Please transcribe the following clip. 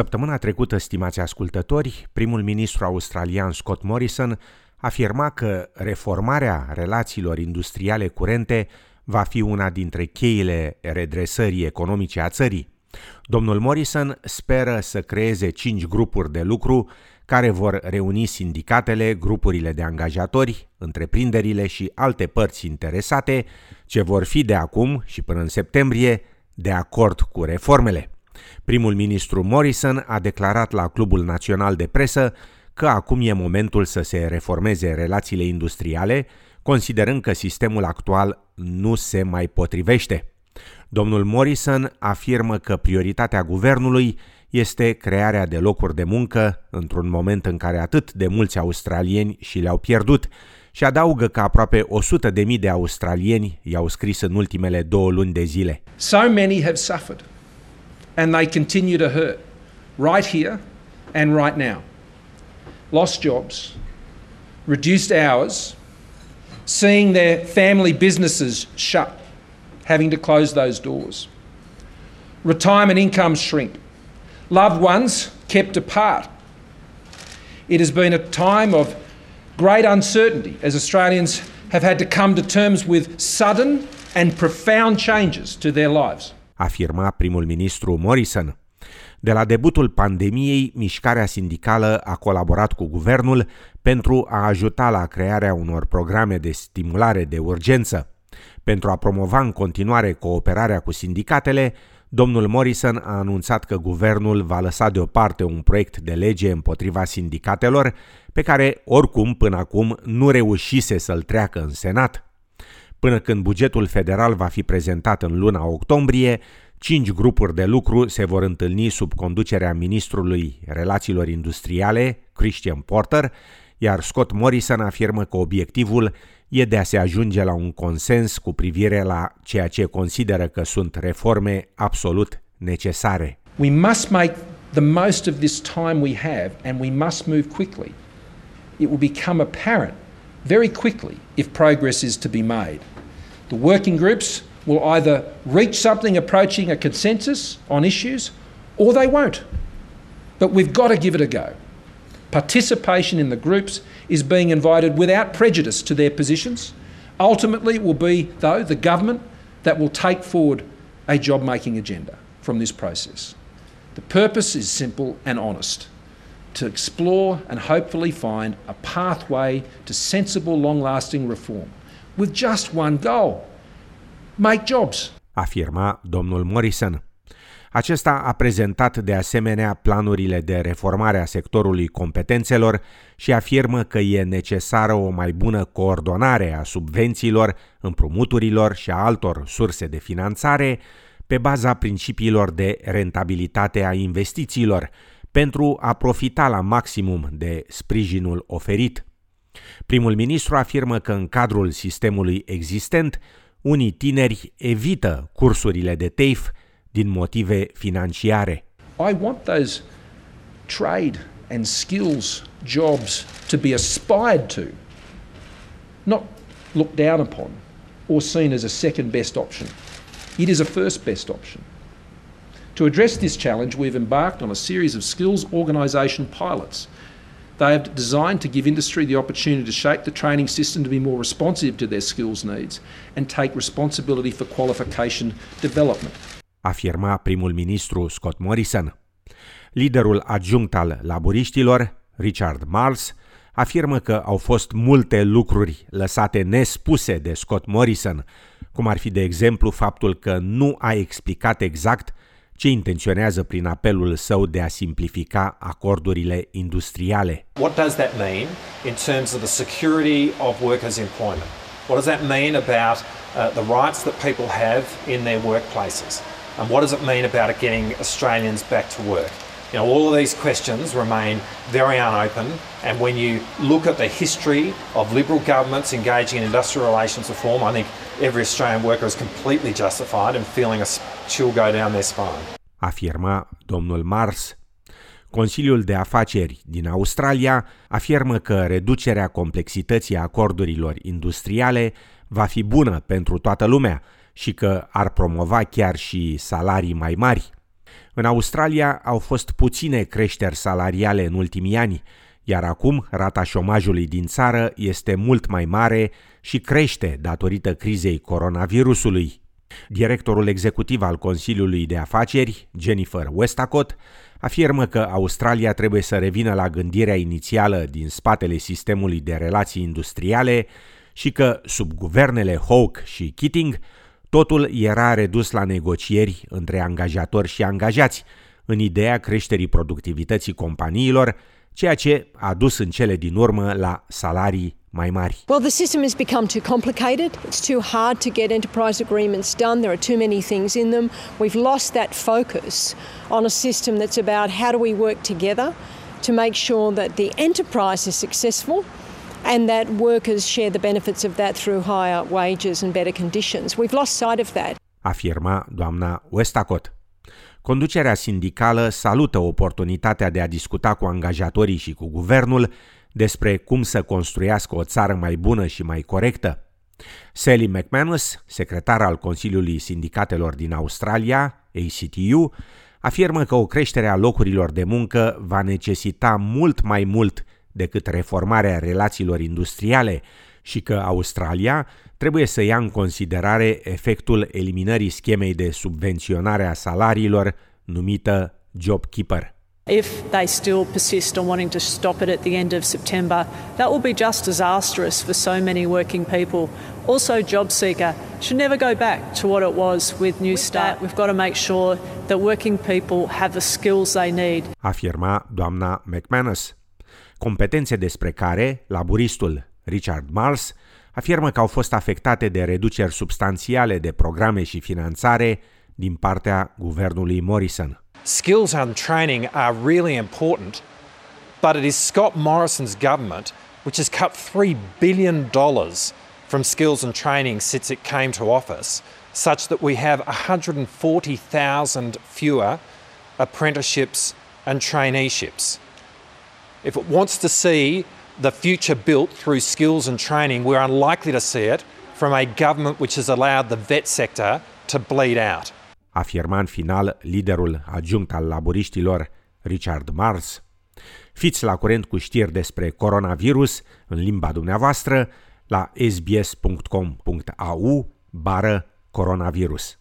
Săptămâna trecută, stimați ascultători, primul ministru australian Scott Morrison afirma că reformarea relațiilor industriale curente va fi una dintre cheile redresării economice a țării. Domnul Morrison speră să creeze cinci grupuri de lucru care vor reuni sindicatele, grupurile de angajatori, întreprinderile și alte părți interesate, ce vor fi de acum și până în septembrie de acord cu reformele. Primul ministru Morrison a declarat la Clubul Național de Presă că acum e momentul să se reformeze relațiile industriale, considerând că sistemul actual nu se mai potrivește. Domnul Morrison afirmă că prioritatea guvernului este crearea de locuri de muncă într-un moment în care atât de mulți australieni și le-au pierdut și adaugă că aproape 100 de mii de australieni i-au scris în ultimele două luni de zile. So many have suffered and they continue to hurt right here and right now. Lost jobs, reduced hours, seeing their family businesses shut, having to close those doors. Retirement incomes shrink. Loved ones kept apart. It has been a time of great uncertainty as Australians have had to come to terms with sudden and profound changes to their lives. Afirma primul ministru Morrison. De la debutul pandemiei, mișcarea sindicală a colaborat cu guvernul pentru a ajuta la crearea unor programe de stimulare de urgență. Pentru a promova în continuare cooperarea cu sindicatele, domnul Morrison a anunțat că guvernul va lăsa deoparte un proiect de lege împotriva sindicatelor, pe care oricum până acum nu reușise să-l treacă în Senat. Până când bugetul federal va fi prezentat în luna octombrie, cinci grupuri de lucru se vor întâlni sub conducerea ministrului relațiilor industriale, Christian Porter, iar Scott Morrison afirmă că obiectivul e de a se ajunge la un consens cu privire la ceea ce consideră că sunt reforme absolut necesare. We must make the most of this time we have and we must move quickly. It will become apparent very quickly if progress is to be made. The working groups will either reach something approaching a consensus on issues or they won't. But we've got to give it a go. Participation in the groups is being invited without prejudice to their positions. Ultimately, it will be, though, the government that will take forward a job making agenda from this process. The purpose is simple and honest to explore and hopefully find a pathway to sensible, long lasting reform with just one goal make jobs. Afirma domnul Morrison. Acesta a prezentat de asemenea planurile de reformare a sectorului competențelor și afirmă că e necesară o mai bună coordonare a subvențiilor, împrumuturilor și a altor surse de finanțare pe baza principiilor de rentabilitate a investițiilor, pentru a profita la maximum de sprijinul oferit. Primul ministru afirmă că în cadrul sistemului existent, unii tineri evită cursurile de TAFE din motive financiare. I want those trade and skills jobs to be aspired to, not looked down upon or seen as a second best option. It is a first best option. To address this challenge, we've embarked on a series of skills organisation pilots They are designed to give industry the opportunity to shape the training system to be more responsive to their skills needs and take responsibility for qualification development. Afirma primul ministru Scott Morrison. Liderul adjunct al laburiștilor, Richard Marles, afirmă că au fost multe lucruri lăsate nespuse de Scott Morrison, cum ar fi de exemplu faptul că nu a explicat exact ce intenționează prin apelul său de a simplifica acordurile industriale. What does that mean in terms of the security of workers' employment? What does that mean about uh, the rights that people have in their workplaces? And what does it mean about getting Australians back to work? You know, all of these questions remain very unopen. And when you look at the history of Liberal governments engaging in industrial relations reform, I think every Australian worker is completely justified in feeling a chill go down their spine. Afirma domnul Mars. Consiliul de Afaceri din Australia afirmă că reducerea complexității acordurilor industriale va fi bună pentru toată lumea și că ar promova chiar și salarii mai mari. În Australia au fost puține creșteri salariale în ultimii ani, iar acum rata șomajului din țară este mult mai mare și crește datorită crizei coronavirusului. Directorul executiv al Consiliului de Afaceri, Jennifer Westacott, afirmă că Australia trebuie să revină la gândirea inițială din spatele sistemului de relații industriale și că, sub guvernele Hawke și Keating, totul era redus la negocieri între angajatori și angajați, în ideea creșterii productivității companiilor, ceea ce a dus în cele din urmă la salarii mai mari. Well, the system has become too complicated. It's too hard to get enterprise agreements done. There are too many things in them. We've lost that focus on a system that's about how do we work together to make sure that the enterprise is successful and that workers share the benefits of that through higher wages and better conditions. We've lost sight of that. Afirma doamna Westacott. Conducerea sindicală salută oportunitatea de a discuta cu angajatorii și cu guvernul despre cum să construiască o țară mai bună și mai corectă. Sally McManus, secretar al Consiliului Sindicatelor din Australia, ACTU, afirmă că o creștere a locurilor de muncă va necesita mult mai mult decât reformarea relațiilor industriale și că Australia trebuie să ia în considerare efectul eliminării schemei de subvenționare a salariilor numită JobKeeper. If they still persist on wanting to stop it at the end of September, that will be just disastrous for so many working people. Also, JobSeeker should never go back to what it was with New Start. We've got to make sure that working people have the skills they need. Afirma doamna McManus. Competențe despre care laburistul Richard Mars afirmă că au fost afectate de reduceri substanțiale de programe și finanțare din partea guvernului Morrison. Skills and training are really important, but it is Scott Morrison's government which has cut $3 billion from skills and training since it came to office, such that we have 140,000 fewer apprenticeships and traineeships. If it wants to see the future built through skills and training, we're unlikely to see it from a government which has allowed the vet sector to bleed out. Afirma în final liderul adjunct al laburiștilor, Richard Mars. Fiți la curent cu știri despre coronavirus în limba dumneavoastră la sbs.com.au bară coronavirus.